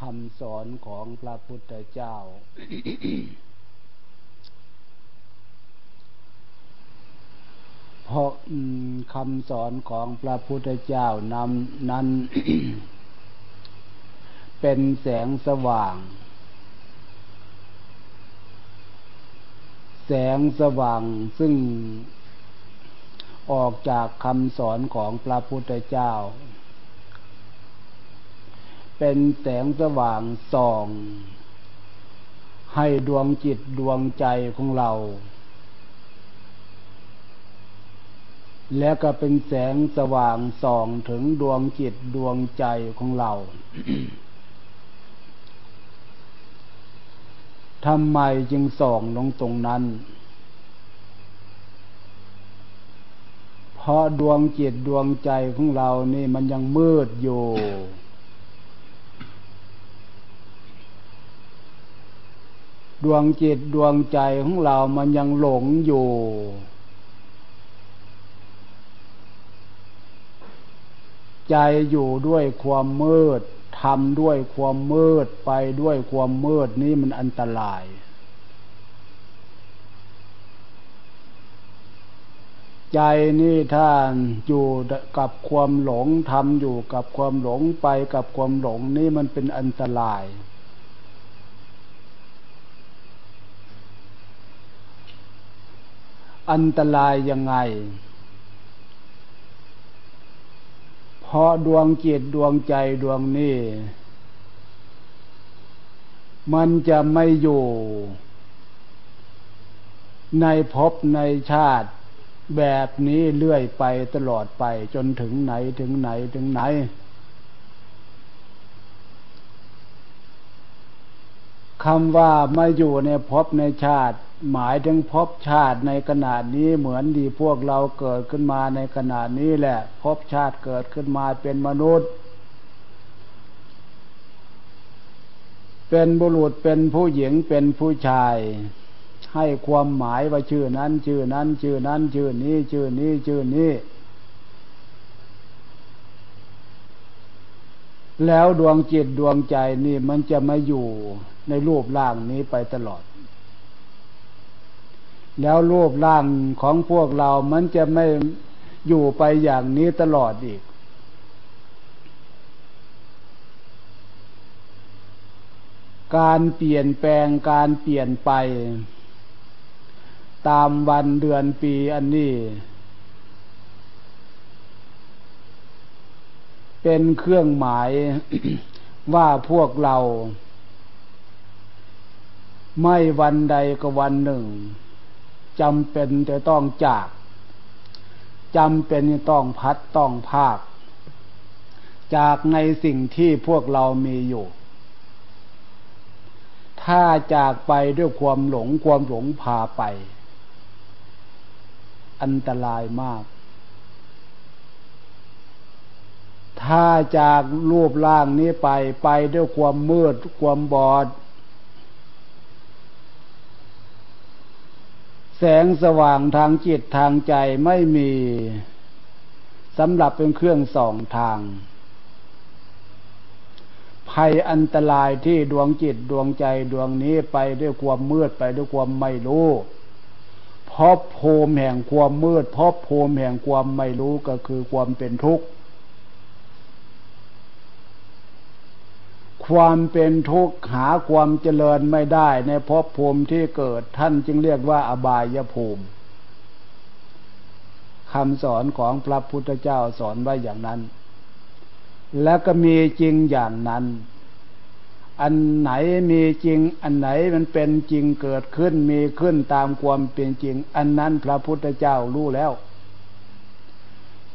คำสอนของพระพุทธเจ้า เพราะคำสอนของพระพุทธเจ้านำนั้น เป็นแสงสว่าง แสงสว่างซึ่งออกจากคำสอนของพระพุทธเจ้า เป็นแสงสว่างส่อง ให้ดวงจิตดวงใจของเรา และก็เป็นแสงสว่างส่องถึงดวงจิตดวงใจของเราทำไมจึงส่องลงตรงนั้น เพราะดวงจิตดวงใจของเรานี่มันยังมืดอยู่ ดวงจิตดวงใจของเรามันยังหลงอยู่ ใจอยู่ด้วยความมืดทำด้วยความมืดไปด้วยความมืดนี่มันอันตราย ใจนี่ท่านอยู่กับความหลงทำอยู่กับความหลงไปกับความหลงนี่มันเป็นอันตราย อันตรายยังไง เพราะดวงจิตดวงใจดวงนี้ มันจะไม่อยู่ในภพในชาติแบบนี้เลื่อยไปตลอดไปจนถึงไหนถึงไหนถึงไหน คำว่ามาอยู่ในภพในชาติ หมายถึงภพชาติในขณะนี้เหมือนดีพวกเราเกิดขึ้นมาในขณะนี้แหละภพชาติเกิดขึ้นมาเป็นมนุษย์ เป็นบุรุษเป็นผู้หญิงเป็นผู้ชาย ให้ความหมายว่าชื่อนั้น ชื่อนั้น ชื่อนั้น ชื่อนี้ ชื่อนี้ชื่อนี้ แล้วดวงจิตดวงใจนี่มันจะมาอยู่ในรูปร่างนี้ไปตลอด แล้วรูปร่างของพวกเรา มันจะไม่อยู่ไปอย่างนี้ตลอดอีก การเปลี่ยนแปลงการเปลี่ยนไป ตามวันเดือนปีอันนี้ เป็นเครื่องหมายว่าพวกเรา ไม่วันใดก็วันหนึ่ง จำเป็นจะต้องจากจำเป็นต้องพัดต้องภาค จากในสิ่งที่พวกเรามีอยู่ ถ้าจากไปด้วยความหลงความหลงพาไป อันตรายมาก ถ้าจากรูปร่างนี้ไปไปด้วยความมืด ความบอด แสงสว่างทางจิตทางใจไม่มีสำหรับเป็นเครื่องส่องทาง ภัยอันตรายที่ดวงจิตดวงใจดวงนี้ไปด้วยความมืดไปด้วยความไม่รู้พบภูมิแห่งความมืดพบภูมิแห่งความไม่รู้ก็คือความเป็นทุกข์ ความเป็นทุกข์หาความเจริญไม่ได้ในภพภูมิที่เกิดท่านจึงเรียกว่าอบายภูมิคำสอนของพระพุทธเจ้าสอนไว้อย่างนั้น และก็มีจริงอย่างนั้น อันไหนมีจริง อันไหนมันเป็นจริงเกิดขึ้นมีขึ้นตามความเป็นจริง อันนั้นพระพุทธเจ้ารู้แล้ว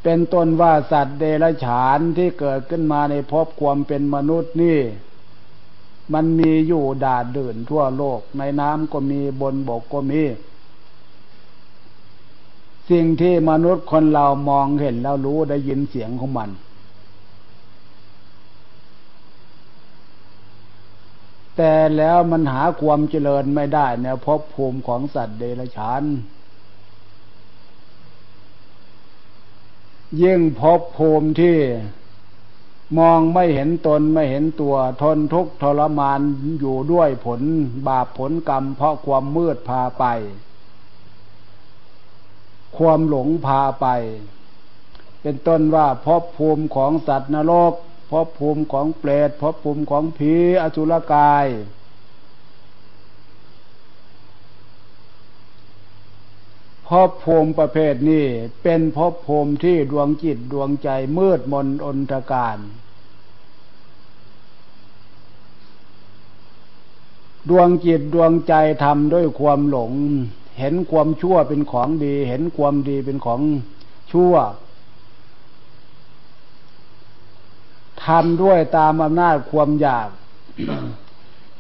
เป็นต้นว่าสัตว์เดรัจฉานที่เกิดขึ้นมาในภพความเป็นมนุษย์นี่ มันมีอยู่ดาดเดินทั่วโลก ในน้ำก็มีบนบกก็มี สิ่งที่มนุษย์คนเรามองเห็นแล้วรู้ได้ยินเสียงของมัน แต่แล้วมันหาความเจริญไม่ได้ในภพภูมิของสัตว์เดรัจฉาน ยิ่งภพภูมิที่มองไม่เห็นตนไม่เห็นตัวทนทุกข์ทรมานอยู่ด้วยผลบาปผลกรรม เพราะความมืดพาไป ความหลงพาไป เป็นต้นว่าพบภูมิของสัตว์นรกพบภูมิของเปรตพบภูมิของผีอสุรกาย พบภูมิประเภทนี้เป็นพบภูมิที่ดวงจิตดวงใจมืดมนอนตการ ดวงจิตดวงใจทำด้วยความหลง เห็นความชั่วเป็นของดี เห็นความดีเป็นของชั่วทำด้วยตามอำนาจความอยาก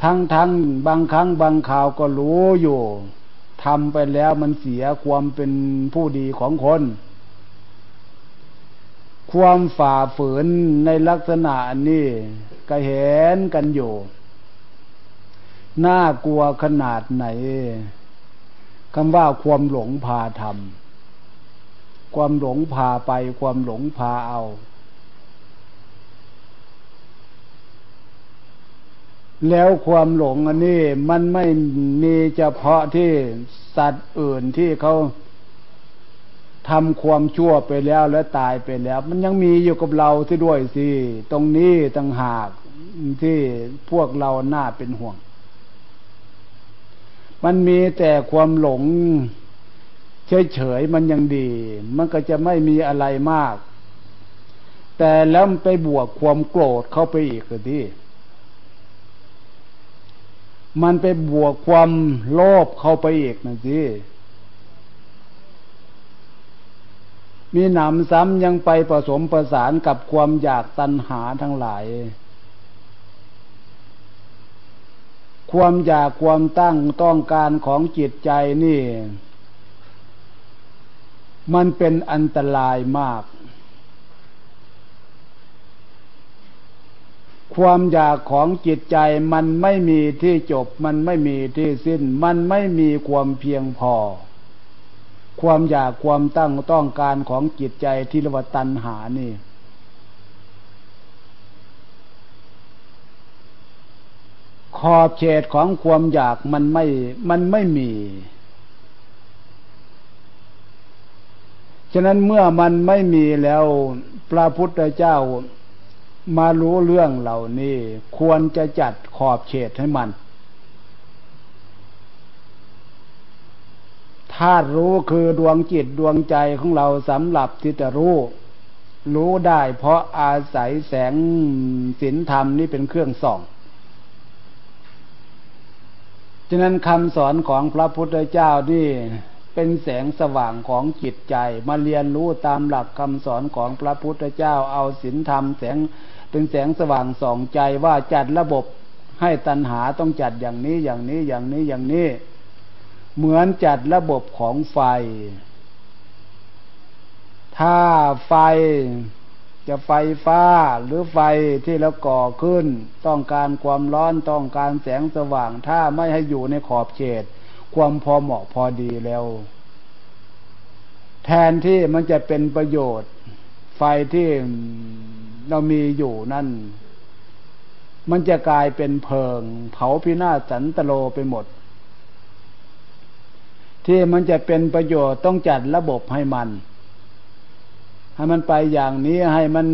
ทั้งทั้งบางครั้งบางข่าวก็รู้อยู่ ทำไปแล้วมันเสียความเป็นผู้ดีของคน ความฝ่าฝืนในลักษณะนี้ก็เห็นกันอยู่ น่ากลัวขนาดไหนคำว่าความหลงพาทำความหลงพาไป ความหลงพาเอา แล้วความหลงอันนี้มันไม่มีเฉพาะที่สัตว์อื่นที่เขาทำความชั่วไปแล้วและตายไปแล้ว มันยังมีอยู่กับเราที่ด้วยสิตรงนี้ต่างหากที่พวกเราหน้าเป็นห่วง มันมีแต่ความหลงเฉยๆมันยังดี มันก็จะไม่มีอะไรมาก แต่แล้วไปบวกความโกรธเข้าไปอีกก็ที่ มันไปบวกความโลภเข้าไปอีกนะสิมีหนำซ้ำยังไปผสมประสานกับความอยากตัณหาทั้งหลาย ความอยากความตั้งต้องการของจิตใจนี่ มันเป็นอันตรายมาก ความอยากของจิตใจมันไม่มีที่จบ มันไม่มีที่สิ้น มันไม่มีความเพียงพอ ความอยากความตั้งต้องการของจิตใจที่เรียกว่าตัณหานี่ ขอบเขตของความอยากมันไม่ มันไม่มีฉะนั้นเมื่อมันไม่มีแล้วพระพุทธเจ้า มารู้เรื่องเหล่านี้ ควรจะจัดขอบเขตให้มันธารู้คือดวงจิตดวงใจของเราสำหรับที่จะรู้ รู้ได้เพราะอาศัยแสงศีลธรรมนี่เป็นเครื่องส่องฉะนั้นคำสอนของพระพุทธเจ้านี่เป็นแสงสว่างของจิตใจ มาเรียนรู้ตามหลักคำสอนของพระพุทธเจ้า เอาศีลธรรมแสง เป็นแสงสว่างส่องใจว่าจัดระบบให้ตัณหาต้องจัดอย่างนี้อย่างนี้อย่างนี้อย่างนี้ เหมือนจัดระบบของไฟ ถ้าไฟจะไฟฟ้าหรือไฟที่เราก่อขึ้น ต้องการความร้อนต้องการแสงสว่าง ถ้าไม่ให้อยู่ในขอบเขตความพอเหมาะพอดีแล้ว แทนที่มันจะเป็นประโยชน์ ไฟที่ เรามีอยู่นั่น มันจะกลายเป็นเพลิง เผาพินาศสันตโลไปหมด ที่มันจะเป็นประโยชน์ต้องจัดระบบให้มัน ให้มันไปอย่างนี้ให้มัน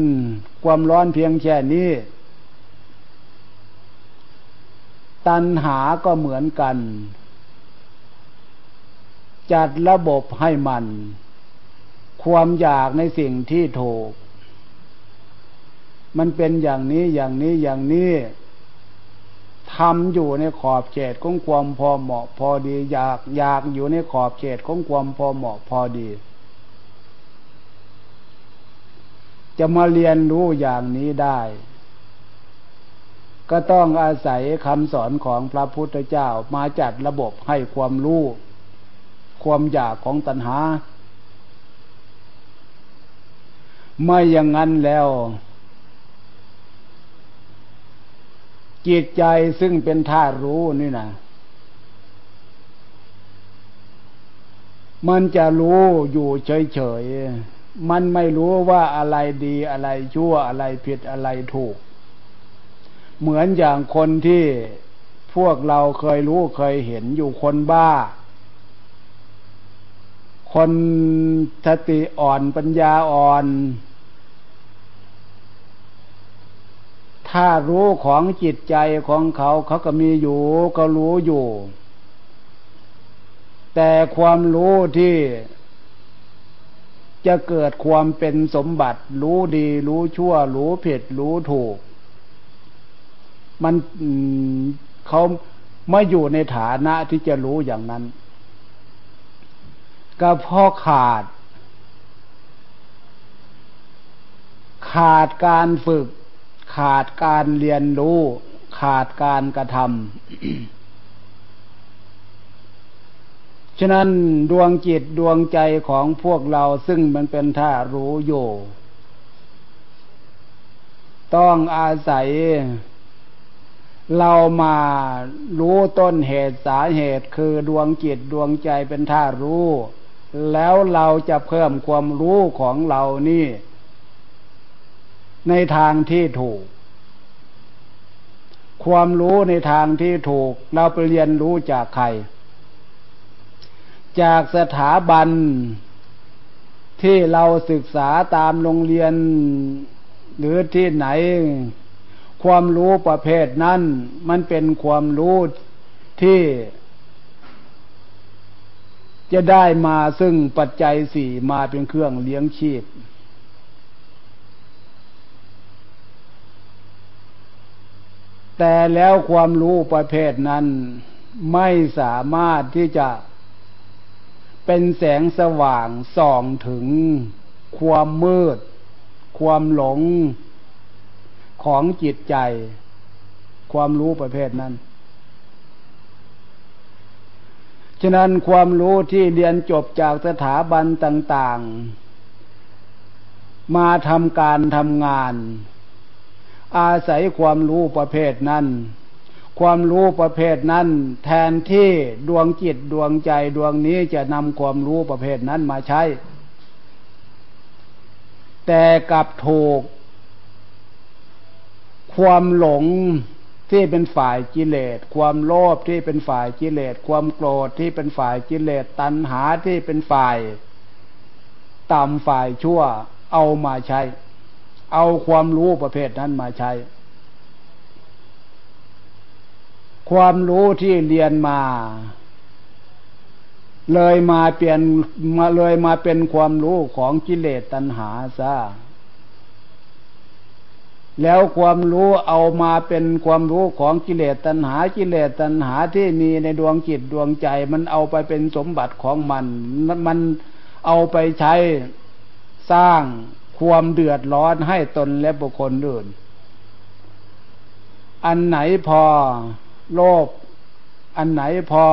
ความร้อนเพียงแค่นี้ ตัณหาก็เหมือนกัน จัดระบบให้มัน ความอยากในสิ่งที่ถูก มันเป็นอย่างนี้อย่างนี้อย่างนี้ทำอยู่ในขอบเขตของความพอเหมาะพอดี อยากอยากอยู่ในขอบเขตของความพอเหมาะพอดี จะมาเรียนรู้อย่างนี้ได้ ก็ต้องอาศัยคำสอนของพระพุทธเจ้ามาจัดระบบให้ความรู้ ความอยากของตัณหา ไม่อย่างนั้นแล้ว จิตใจซึ่งเป็นธาตุรู้นี่นะมันจะรู้อยู่เฉยๆ มันไม่รู้ว่าอะไรดีอะไรชั่วอะไรผิดอะไรถูก เหมือนอย่างคนที่พวกเราเคยรู้เคยเห็นอยู่คนบ้า คนสติอ่อนปัญญาอ่อน ถ้ารู้ของจิตใจของเขาเขาก็มีอยู่ ก็รู้อยู่ แต่ความรู้ที่จะเกิดความเป็นสมบัติ รู้ดี รู้ชั่ว รู้ผิด รู้ถูก มันเขาไม่อยู่ในฐานะที่จะรู้อย่างนั้น ก็เพราะขาด ขาดการฝึก ขาดการเรียนรู้ ขาดการกระทำฉะนั้นดวงจิตดวงใจของพวกเราซึ่งมันเป็นท่ารู้อยู่ ต้องอาศัย เรามารู้ต้นเหตุสาเหตุคือดวงจิตดวงใจเป็นท่ารู้ แล้วเราจะเพิ่มความรู้ของเรานี่ ในทางที่ถูก ความรู้ในทางที่ถูก เราไปเรียนรู้จากใคร จากสถาบันที่เราศึกษาตามโรงเรียนหรือที่ไหน ความรู้ประเภทนั้น มันเป็นความรู้ที่จะได้มาซึ่งปัจจัยสี่มาเป็นเครื่องเลี้ยงชีพ แต่แล้วความรู้ประเภทนั้น ไม่สามารถที่จะเป็นแสงสว่างส่องถึงความมืด ความหลงของจิตใจ ความรู้ประเภทนั้น ฉะนั้นความรู้ที่เรียนจบจากสถาบันต่าง ๆ มาทำการทำงาน อาศัยความรู้ประเภทนั้น ความรู้ประเภทนั้น แทนที่ดวงจิตดวงใจดวงนี้จะนำความรู้ประเภทนั้นมาใช้ แต่กับถูก ความหลงที่เป็นฝ่ายกิเลส ความโลภที่เป็นฝ่ายกิเลส ความโกรธที่เป็นฝ่ายกิเลส ตัณหาที่เป็นฝ่ายต่ำฝ่ายชั่วเอามาใช้ เอาความรู้ประเภทนั้นมาใช้ ความรู้ที่เรียนมา เลยมาเปลี่ยนมาเลยมาเป็นความรู้ของกิเลสตัณหาซะแล้วความรู้เอามาเป็นความรู้ของกิเลสตัณหากิเลสตัณหาที่มีในดวงจิตดวงใจ มันเอาไปเป็นสมบัติของมัน มันเอาไปใช้สร้าง ความเดือดร้อนให้ตนและบุคคลอื่น อันไหนพอโลภ อันไหนพอ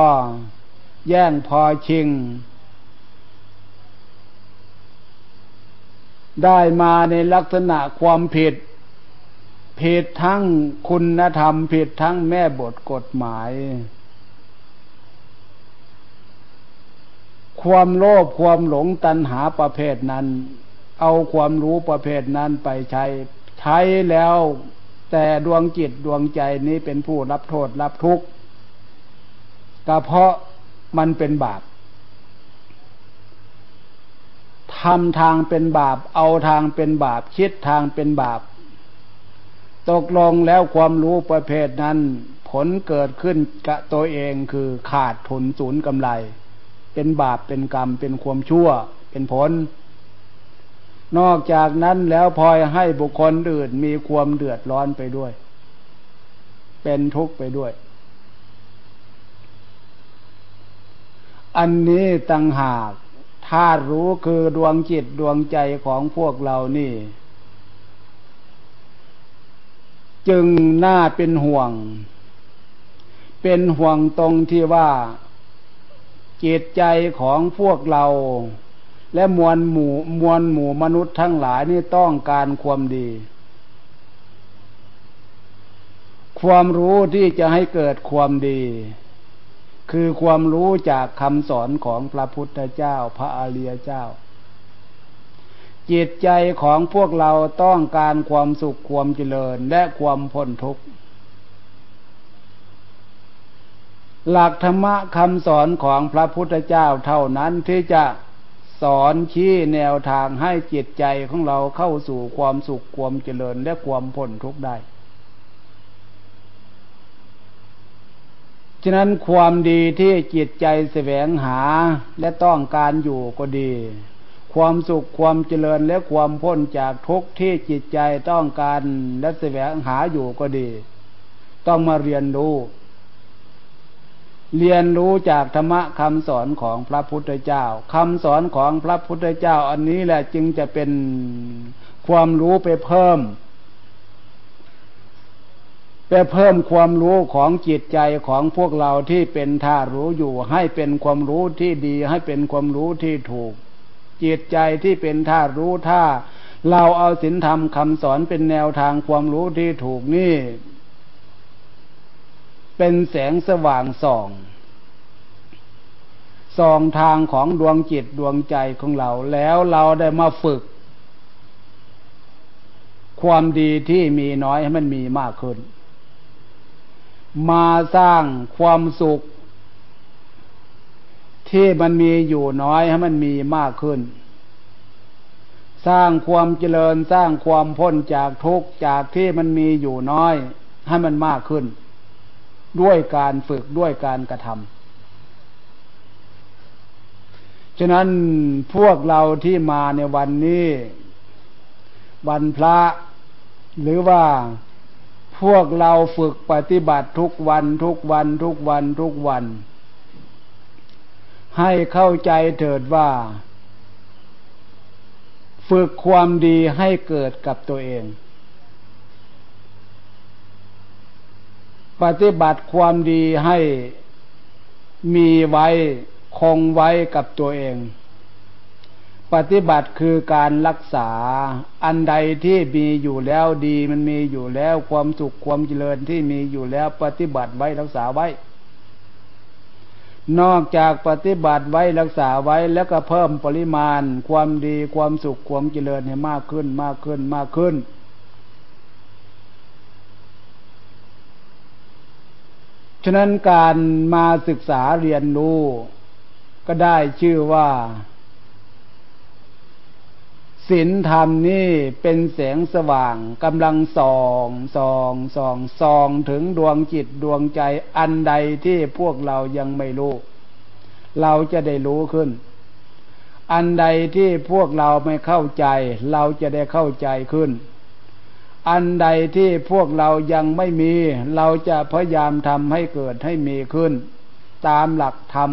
แย่งพอชิง ได้มาในลักษณะความผิด ผิดทั้งคุณธรรม ผิดทั้งแม่บทกฎหมาย ความโลภความหลงตัณหาประเภทนั้น เอาความรู้ประเภทนั้นไปใช้ ใช้แล้วแต่ดวงจิตดวงใจนี้เป็นผู้รับโทษรับทุกข์ก็เพราะมันเป็นบาปทำทางเป็นบาป เอาทางเป็นบาป คิดทางเป็นบาป ตกลงแล้วความรู้ประเภทนั้น ผลเกิดขึ้นกับตัวเองคือขาดทุนศูนย์กำไร เป็นบาปเป็นกรรมเป็นความชั่ว เป็นผล นอกจากนั้นแล้วพลอยให้บุคคลอื่นมีความเดือดร้อนไปด้วย เป็นทุกข์ไปด้วย อันนี้ต่างหากถ้ารู้คือดวงจิตดวงใจของพวกเรานี่ จึงน่าเป็นห่วง เป็นห่วงตรงที่ว่าจิตใจของพวกเรา และมวลหมู่มวลหมู่มนุษย์ทั้งหลายนี่ต้องการความดี ความรู้ที่จะให้เกิดความดี คือความรู้จากคำสอนของพระพุทธเจ้าพระอริยเจ้า จิตใจของพวกเราต้องการความสุขความเจริญและความพ้นทุกข์หลักธรรมะคำสอนของพระพุทธเจ้าเท่านั้นที่จะ สอนชี้แนวทางให้จิตใจของเราเข้าสู่ความสุขความเจริญและความพ้นทุกข์ได้ ฉะนั้นความดีที่จิตใจแสวงหาและต้องการอยู่ก็ดี ความสุขความเจริญและความพ้นจากทุกข์ที่จิตใจต้องการและแสวงหาอยู่ก็ดี ต้องมาเรียนรู้ เรียนรู้จากธรรมะคำสอนของพระพุทธเจ้าคำสอนของพระพุทธเจ้า อันนี้แหละจึงจะเป็นความรู้ไปเพิ่ม ไปเพิ่มความรู้ของจิตใจของพวกเราที่เป็นท่ารู้อยู่ ให้เป็นความรู้ที่ดี ให้เป็นความรู้ที่ถูก จิตใจที่เป็นท่ารู้ท่าเราเอาศีลธรรมคำสอนเป็นแนวทางความรู้ที่ถูกนี่ เป็นแสงสว่างส่อง ส่องทางของดวงจิตดวงใจของเรา แล้วเราได้มาฝึก ความดีที่มีน้อยให้มันมีมากขึ้น มาสร้างความสุข ที่มันมีอยู่น้อยให้มันมีมากขึ้นสร้างความเจริญสร้างความพ้นจากทุกข์จากที่มันมีอยู่น้อย ให้มันมากขึ้น ด้วยการฝึกด้วยการกระทำฉะนั้นพวกเราที่มาในวันนี้ วันพระ หรือว่าพวกเราฝึกปฏิบัติทุกวันทุกวันทุกวันทุกวัน ให้เข้าใจเถิดว่า ฝึกความดีให้เกิดกับตัวเอง ปฏิบัติความดีให้มีไว้คงไว้กับตัวเอง ปฏิบัติคือการรักษาอันใดที่มีอยู่แล้วดีมันมีอยู่แล้วความสุขความเจริญที่มีอยู่แล้วปฏิบัติไว้รักษาไว้ นอกจากปฏิบัติไว้รักษาไว้แล้วก็เพิ่มปริมาณ ความดีความสุขความเจริญให้มากขึ้นมากขึ้นมากขึ้นน ฉะนั้นการมาศึกษาเรียนรู้ ก็ได้ชื่อว่าศีลธรรมนี่เป็นแสงสว่างกำลังส่องส่องส่องส่องถึงดวงจิตดวงใจอันใดที่พวกเรายังไม่รู้ เราจะได้รู้ขึ้น อันใดที่พวกเราไม่เข้าใจ เราจะได้เข้าใจขึ้น อันใดที่พวกเรายังไม่มี เราจะพยายามทำให้เกิดให้มีขึ้น ตามหลักธรรม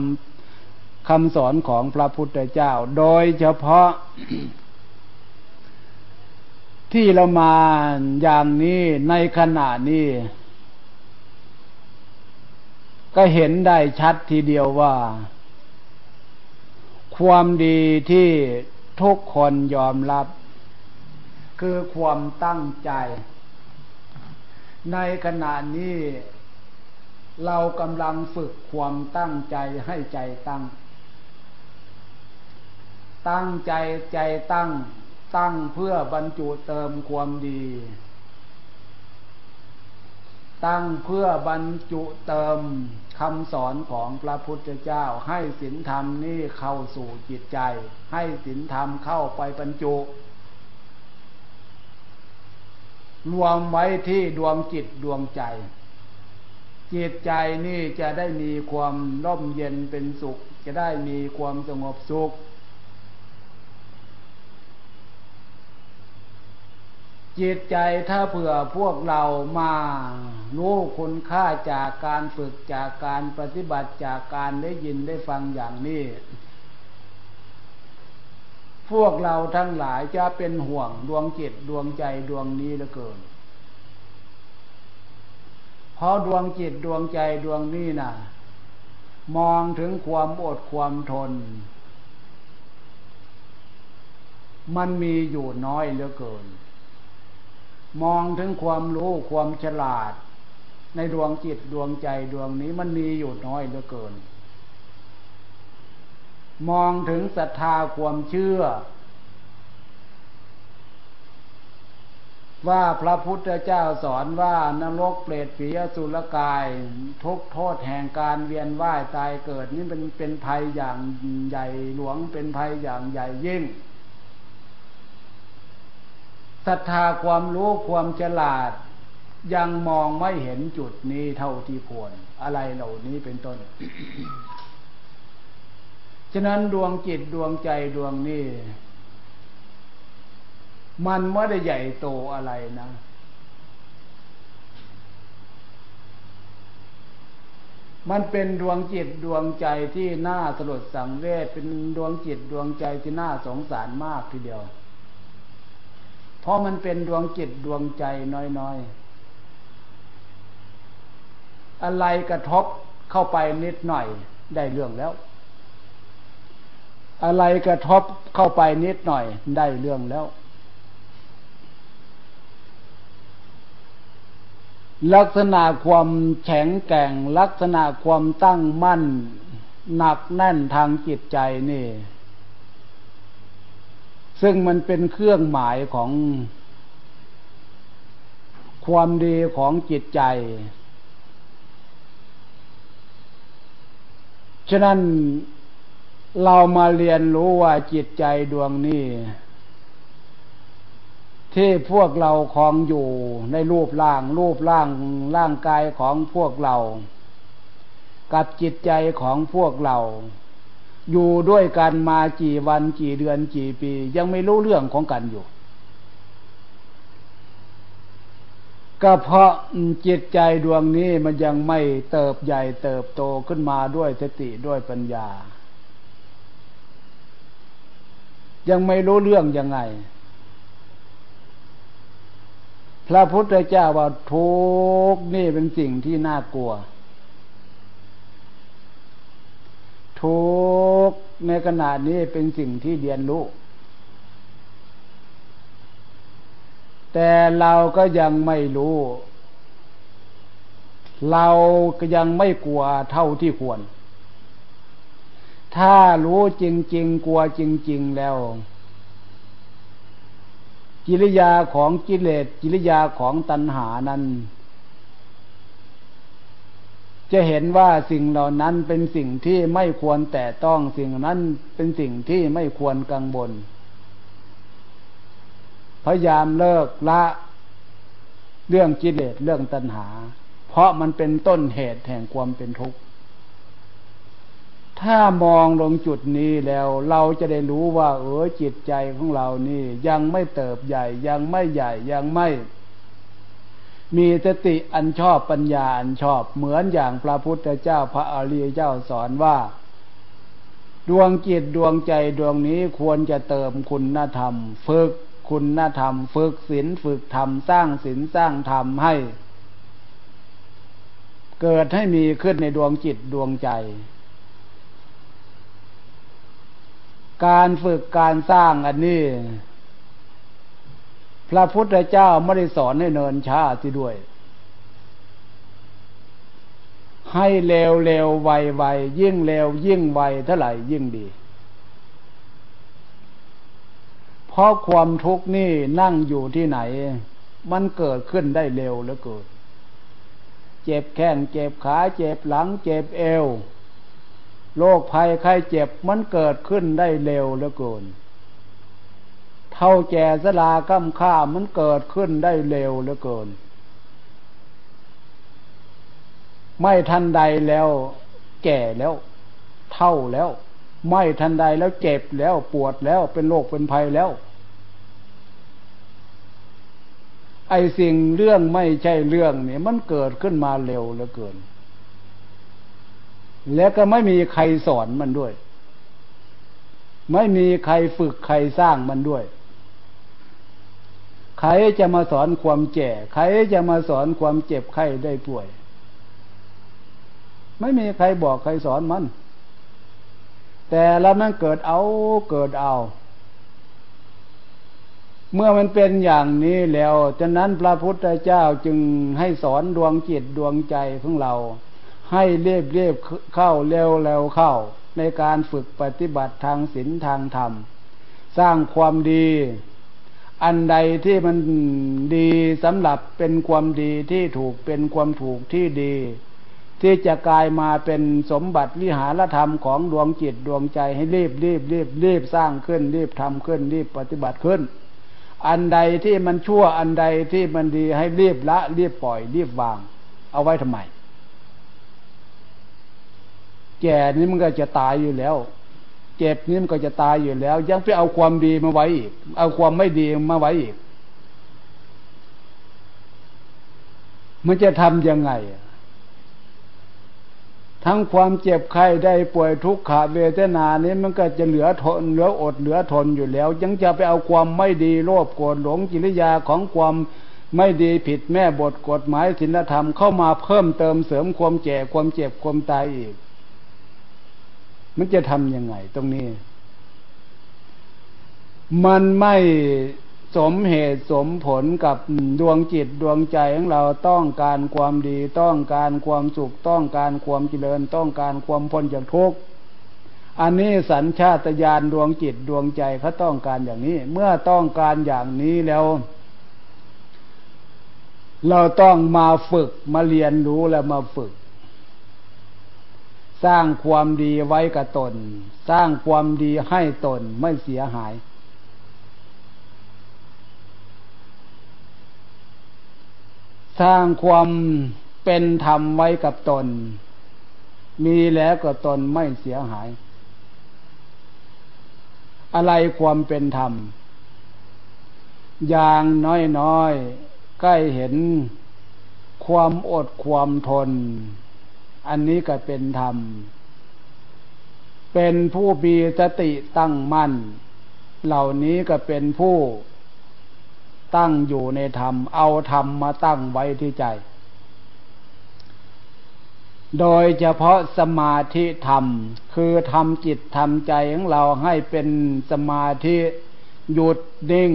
คำสอนของพระพุทธเจ้า โดยเฉพาะ ที่เรามาอย่างนี้ในขณะนี้ ก็เห็นได้ชัดทีเดียวว่า ความดีที่ทุกคนยอมรับ คือความตั้งใจ ในขณะนี้เรากำลังฝึกความตั้งใจให้ใจตั้ง ตั้งใจใจตั้ง ตั้งเพื่อบรรจุเติมความดี ตั้งเพื่อบรรจุเติมคำสอนของพระพุทธเจ้า ให้ศีลธรรมนี่เข้าสู่จิตใจ ให้ศีลธรรมเข้าไปบรรจุ รวมไว้ที่ดวงจิตดวงใจ จิตใจนี่จะได้มีความร่มเย็นเป็นสุข จะได้มีความสงบสุข จิตใจถ้าเผื่อพวกเรามารู้คุณค่าจากการฝึกจากการปฏิบัติจากการได้ยินได้ฟังอย่างนี้ พวกเราทั้งหลายจะเป็นห่วงดวงจิตดวงใจดวงนี้เหลือเกิน เพราะดวงจิตดวงใจดวงนี้นะ่ะ มองถึงความอดความทน มันมีอยู่น้อยเหลือเกิน มองถึงความรู้ความฉลาด ในดวงจิตดวงใจดวงนี้มันมีอยู่น้อยเหลือเกิน มองถึงศรัทธาความเชื่อ ว่าพระพุทธเจ้าสอนว่านรกเปรตผีอสุรกาย ทุกโทษแห่งการเวียนว่ายตายเกิดนี่เป็นเป็นภัยอย่างใหญ่หลวงเป็นภัยอย่างใหญ่ยิ่งศรัทธาความรู้ความฉลาด ยังมองไม่เห็นจุดนี้เท่าที่ควร อะไรเหล่านี้เป็นต้น ฉะนั้นดวงจิตดวงใจดวงนี้ มันไม่ได้ใหญ่โตอะไรนะ มันเป็นดวงจิตดวงใจที่น่าสลดสังเวชเป็นดวงจิตดวงใจที่น่าสงสารมากทีเดียว เพราะมันเป็นดวงจิตดวงใจน้อยๆอะไรกระทบเข้าไปนิดหน่อยได้เรื่องแล้ว อะไรกระทบเข้าไปนิดหน่อยได้เรื่องแล้ว ลักษณะความแข็งแกร่ง ลักษณะความตั้งมั่น หนักแน่นทางจิตใจนี่ ซึ่งมันเป็นเครื่องหมายของความดีของจิตใจ ฉะนั้น เรามาเรียนรู้ว่าจิตใจดวงนี้ ที่พวกเราคลองอยู่ในรูปร่าง รูปร่างร่างกายของพวกเรา กับจิตใจของพวกเรา อยู่ด้วยกันมากี่วันกี่เดือนกี่ปี ยังไม่รู้เรื่องของกันอยู่ก็เพราะจิตใจดวงนี้มันยังไม่เติบใหญ่เติบโตขึ้นมาด้วยสติด้วยปัญญา ยังไม่รู้เรื่องยังไง พระพุทธเจ้าว่าทุกนี่เป็นสิ่งที่น่ากลัว ทุกในขณะนี้เป็นสิ่งที่เรียนรู้ แต่เราก็ยังไม่รู้ เราก็ยังไม่กลัวเท่าที่ควร ถ้ารู้จริง ๆ กลัวจริง ๆ แล้ว กิริยาของกิเลสกิริยาของตัณหานั้น จะเห็นว่าสิ่งเหล่านั้นเป็นสิ่งที่ไม่ควรแต่ต้องสิ่งนั้นเป็นสิ่งที่ไม่ควรกังวลพยายามเลิกละเรื่องกิเลสเรื่องตัณหา เพราะมันเป็นต้นเหตุแห่งความเป็นทุกข์ ถ้ามองลงจุดนี้แล้วเราจะได้รู้ว่า เออจิตใจของเรานี่ ยังไม่เติบใหญ่ยังไม่ใหญ่ยังไม่ มีสติอันชอบปัญญาอันชอบเหมือนอย่างพระพุทธเจ้าพระอริยเจ้าสอนว่า ดวงจิตดวงใจดวงนี้ควรจะเติมคุณธรรม ฝึกคุณธรรม ฝึกศีลฝึกธรรมสร้างศีลสร้างธรรมให้ เกิดให้มีขึ้นในดวงจิตดวงใจ การฝึกการสร้างอันนี้ พระพุทธเจ้าไม่ได้สอนให้เนินช้าสิด้วย ให้เร็วเร็วไวไวยิ่งเร็วยิ่งไวเท่าไหร่ยิ่งดีเพราะความทุกข์นี่นั่งอยู่ที่ไหน มันเกิดขึ้นได้เร็วแล้วเกิดเจ็บแข้งเจ็บขา เจ็บหลัง เจ็บเอว โรคภัยไข้เจ็บมันเกิดขึ้นได้เร็วเหลือเกิน เท่าแก่สลาก้ำข้ามันเกิดขึ้นได้เร็วเหลือเกิน ไม่ทันใดแล้ว แก่แล้ว เท่าแล้ว ไม่ทันใดแล้วเจ็บแล้วปวดแล้วเป็นโรคเป็นภัยแล้ว ไอสิ่งเรื่องไม่ใช่เรื่องเนี่ยมันเกิดขึ้นมาเร็วเหลือเกิน แล้วก็ไม่มีใครสอนมันด้วย ไม่มีใครฝึกใครสร้างมันด้วย ใครจะมาสอนความแก่ ใครจะมาสอนความเจ็บไข้ได้ป่วย ไม่มีใครบอกใครสอนมัน แต่แล้วมันเกิดเอาเกิดเอา เมื่อมันเป็นอย่างนี้แล้วฉะนั้นพระพุทธเจ้าจึงให้สอนดวงจิตดวงใจของเรา ให้เรียบเรียบเข้าเร็วเร็วเข้า ในการฝึกปฏิบัติทางศีลทางธรรม สร้างความดี อันใดที่มันดีสำหรับเป็นความดีที่ถูกเป็นความถูกที่ดี ที่จะกลายมาเป็นสมบัติวิหารธรรมของดวงจิตดวงใจให้รีบรีบรีบรีบสร้างขึ้นรีบทำขึ้นรีบปฏิบัติขึ้น อันใดที่มันชั่วอันใดที่มันดีให้รีบละรีบปล่อยรีบวาง เอาไว้ทำไม แก่นี่มันก็จะตายอยู่แล้ว เจ็บนี่มันก็จะตายอยู่แล้ว ยังไปเอาความดีมาไว้อีก เอาความไม่ดีมาไว้อีก มันจะทำยังไง ทั้งความเจ็บไข้ได้ป่วยทุกขเวทนานี้มันก็จะเหลือทนเหลืออดเหลือทนอยู่แล้ว ยังจะไปเอาความไม่ดีโลภโกรธหลงจิริยาของความไม่ดีผิดแม่บทกฎหมายศีลธรรมเข้ามาเพิ่มเติมเสริมความแก่ความเจ็บความตายอีก มันจะทำยังไงตรงนี้ มันไม่สมเหตุสมผลกับดวงจิตดวงใจของเราต้องการความดีต้องการความสุขต้องการความเจริญต้องการความพ้นจากทุกข์อันนี้สัญชาตญาณดวงจิตดวงใจเขาต้องการอย่างนี้ เมื่อต้องการอย่างนี้แล้ว เราต้องมาฝึกมาเรียนรู้แล้วมาฝึก สร้างความดีไว้กับตน สร้างความดีให้ตนไม่เสียหาย สร้างความเป็นธรรมไว้กับตน มีแล้วก็ตนไม่เสียหาย อะไรความเป็นธรรม อย่างน้อยๆ ใกล้เห็นความอดความทน อันนี้ก็เป็นธรรม เป็นผู้มีสติตั้งมั่น เหล่านี้ก็เป็นผู้ตั้งอยู่ในธรรม เอาธรรมมาตั้งไว้ที่ใจ โดยเฉพาะสมาธิธรรม คือทำจิตทำใจของเราให้เป็นสมาธิหยุดนิ่ง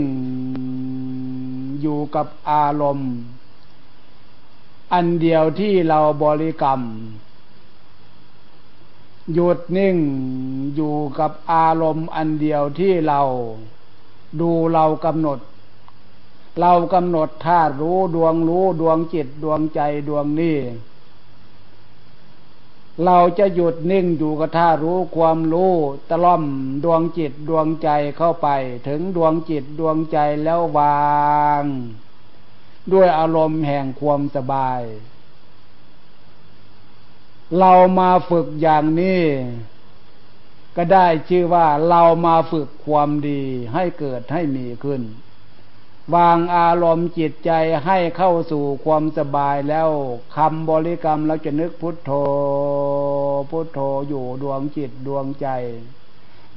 อยู่กับอารมณ์ อันเดียวที่เราบริกรรม หยุดนิ่งอยู่กับอารมณ์อันเดียวที่เราดูเรากำหนด เรากำหนดธาตุรู้ดวงรู้ดวงจิตดวงใจดวงนี้เราจะหยุดนิ่งอยู่กับธาตุรู้ความรู้ตะล่อมดวงจิตดวงใจเข้าไป ถึงดวงจิตดวงใจแล้ววาง ด้วยอารมณ์แห่งความสบาย เรามาฝึกอย่างนี้ ก็ได้ชื่อว่าเรามาฝึกความดีให้เกิดให้มีขึ้น วางอารมณ์จิตใจให้เข้าสู่ความสบายแล้วคำบริกรรมเราจะนึกพุทโธ พุทโธอยู่ดวงจิตดวงใจ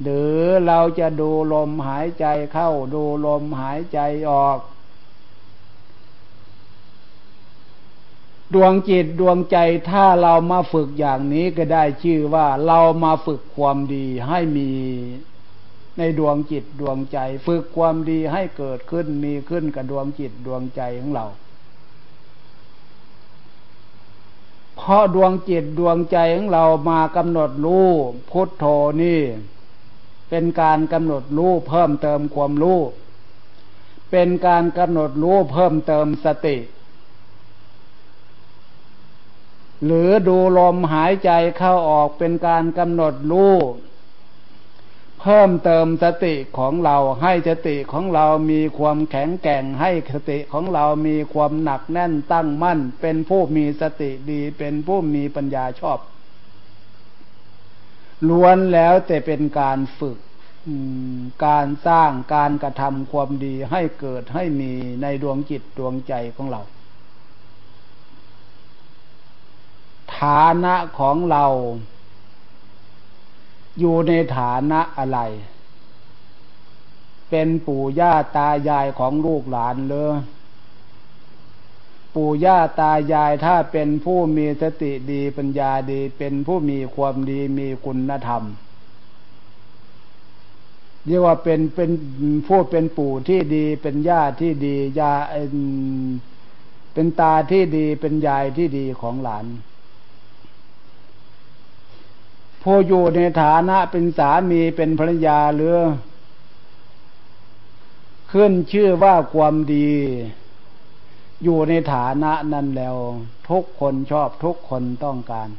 หรือเราจะดูลมหายใจเข้าดูลมหายใจออก ดวงจิตดวงใจถ้าเรามาฝึกอย่างนี้ก็ได้ชื่อว่าเรามาฝึกความดีให้มีในดวงจิตดวงใจ ฝึกความดีให้เกิดขึ้นมีขึ้นกับดวงจิตดวงใจของเรา เพราะดวงจิตดวงใจของเรามากำหนดรู้พุทโธนี่ เป็นการกำหนดรู้เพิ่มเติมความรู้เป็นการกำหนดรู้เพิ่มเติมสติ หรือดูลมหายใจเข้าออกเป็นการกำหนดรู้เพิ่มเติมสติของเราให้สติของเรามีความแข็งแกร่งให้สติของเรามีความหนักแน่นตั้งมั่น เป็นผู้มีสติดีเป็นผู้มีปัญญาชอบ ล้วนแล้วแต่เป็นการฝึกการสร้างการกระทำความดีให้เกิดให้มีในดวงจิตดวงใจของเรา ฐานะของเรา อยู่ในฐานะอะไร เป็นปู่ย่าตายายของลูกหลานเลยปู่ย่าตายายถ้าเป็นผู้มีสติดีปัญญาดี เป็นผู้มีความดีมีคุณธรรมเรียกว่าเป็นเป็นผู้เป็นปู่ที่ดีเป็นย่าที่ดียาเป็นตาที่ดีเป็นยายที่ดีของหลาน ผู้อยู่ในฐานะเป็นสามีเป็นภรรยาหรือ ขึ้นชื่อว่าความดี อยู่ในฐานะนั้นแล้ว ทุกคนชอบทุกคนต้องการ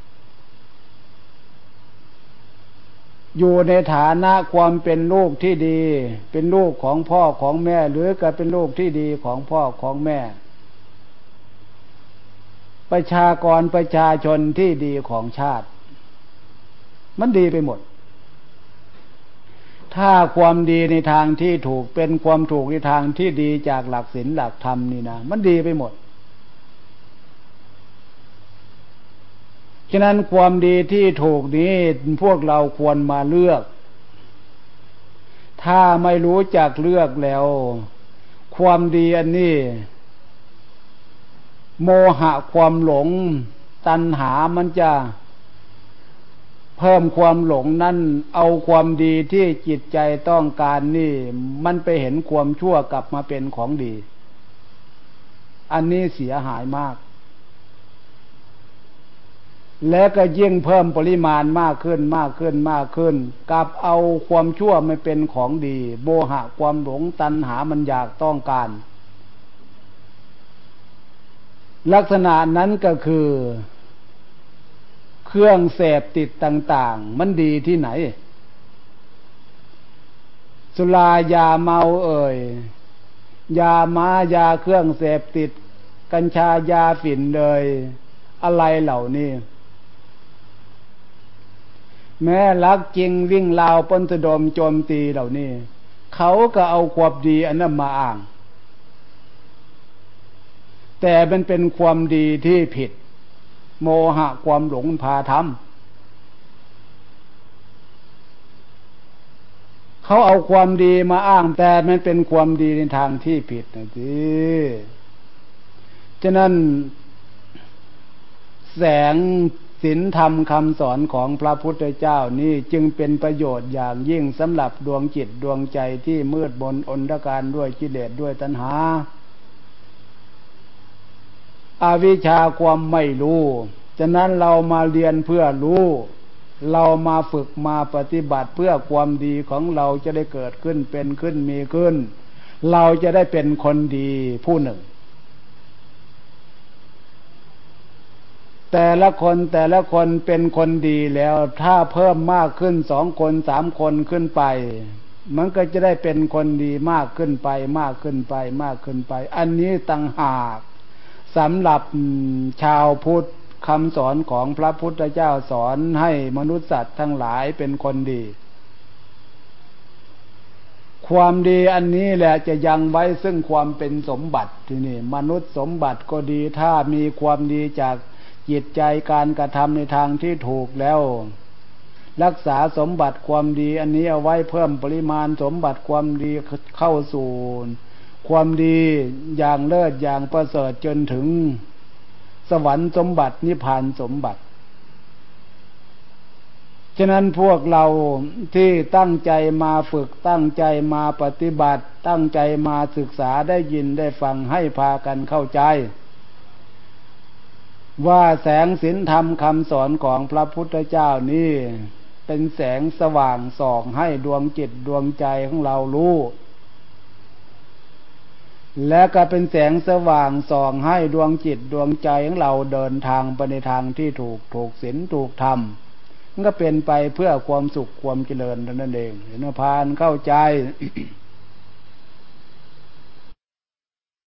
อยู่ในฐานะความเป็นลูกที่ดี เป็นลูกของพ่อของแม่ หรือก็เป็นลูกที่ดีของพ่อของแม่ ประชากรประชาชนที่ดีของชาติ มันดีไปหมด ถ้าความดีในทางที่ถูกเป็นความถูกในทางที่ดีจากหลักศีลหลักธรรมนี่นะมันดีไปหมดฉะนั้นความดีที่ถูกนี้พวกเราควรมาเลือก ถ้าไม่รู้จักเลือกแล้ว ความดีอันนี้ โมหะความหลง ตัณหามันจะ เพิ่มความหลงนั่นเอาความดีที่จิตใจต้องการนี่ มันไปเห็นความชั่วกลับมาเป็นของดี อันนี้เสียหายมาก และก็ยิ่งเพิ่มปริมาณมากขึ้นมากขึ้นมากขึ้นกลับเอาความชั่วไม่เป็นของดี โบหะความหลงตัณหามันอยากต้องการ ลักษณะนั้นก็คือ เครื่องเสพติดต่าง ๆ มันดีที่ไหน สุรายาเมาเอ่ย ยามายาเครื่องเสพติด กัญชายาฝิ่นเลย อะไรเหล่านี้ แม้ลักจริงวิ่งราวปนสะดมโจมตีเหล่านี้ เขาก็เอาความดีอันนั้นมาอ้าง แต่มันเป็นความดีที่ผิด โมหะความหลงพาทำเขาเอาความดีมาอ้างแต่มันเป็นความดีในทางที่ผิดนะทีฉะนั้น แสงศีลธรรมคำสอนของพระพุทธเจ้านี่จึงเป็นประโยชน์อย่างยิ่งสำหรับดวงจิตดวงใจที่มืดบนอนตการด้วยกิเลสด้วยตัณหา อวิชาความไม่รู้ ฉะนั้นเรามาเรียนเพื่อรู้ เรามาฝึกมาปฏิบัติเพื่อความดีของเราจะได้เกิดขึ้นเป็นขึ้นมีขึ้น เราจะได้เป็นคนดีผู้หนึ่ง แต่ละคนแต่ละคนเป็นคนดีแล้วถ้าเพิ่มมากขึ้นสองคนสามคนขึ้นไปมันก็จะได้เป็นคนดีมากขึ้นไปมากขึ้นไปมากขึ้นไป อันนี้ต่างหาก สำหรับชาวพุทธคำสอนของพระพุทธเจ้าสอนให้มนุษย์สัตว์ทั้งหลายเป็นคนดี ความดีอันนี้แหละจะยังไว้ซึ่งความเป็นสมบัติที่นี่ มนุษย์สมบัติก็ดีถ้ามีความดีจากจิตใจการกระทำในทางที่ถูกแล้ว รักษาสมบัติความดีอันนี้เอาไว้เพิ่มปริมาณสมบัติความดีเข้าสู่ ความดีอย่างเลิศอย่างประเสริฐจนถึงสวรรค์สมบัตินิพพานสมบัติ ฉะนั้นพวกเราที่ตั้งใจมาฝึกตั้งใจมาปฏิบัติ ตั้งใจมาศึกษาได้ยินได้ฟังให้พากันเข้าใจ ว่าแสงศีลธรรมคำสอนของพระพุทธเจ้านี่เป็นแสงสว่างส่องให้ดวงจิตดวงใจของเรารู้ และก็เป็นแสงสว่างส่องให้ดวงจิตดวงใจของเราเดินทางไปในทางที่ถูกถูกศีลถูกธรรมมันก็เป็นไปเพื่อความสุขความเจริญนั่นเองเห็นพานเข้าใจ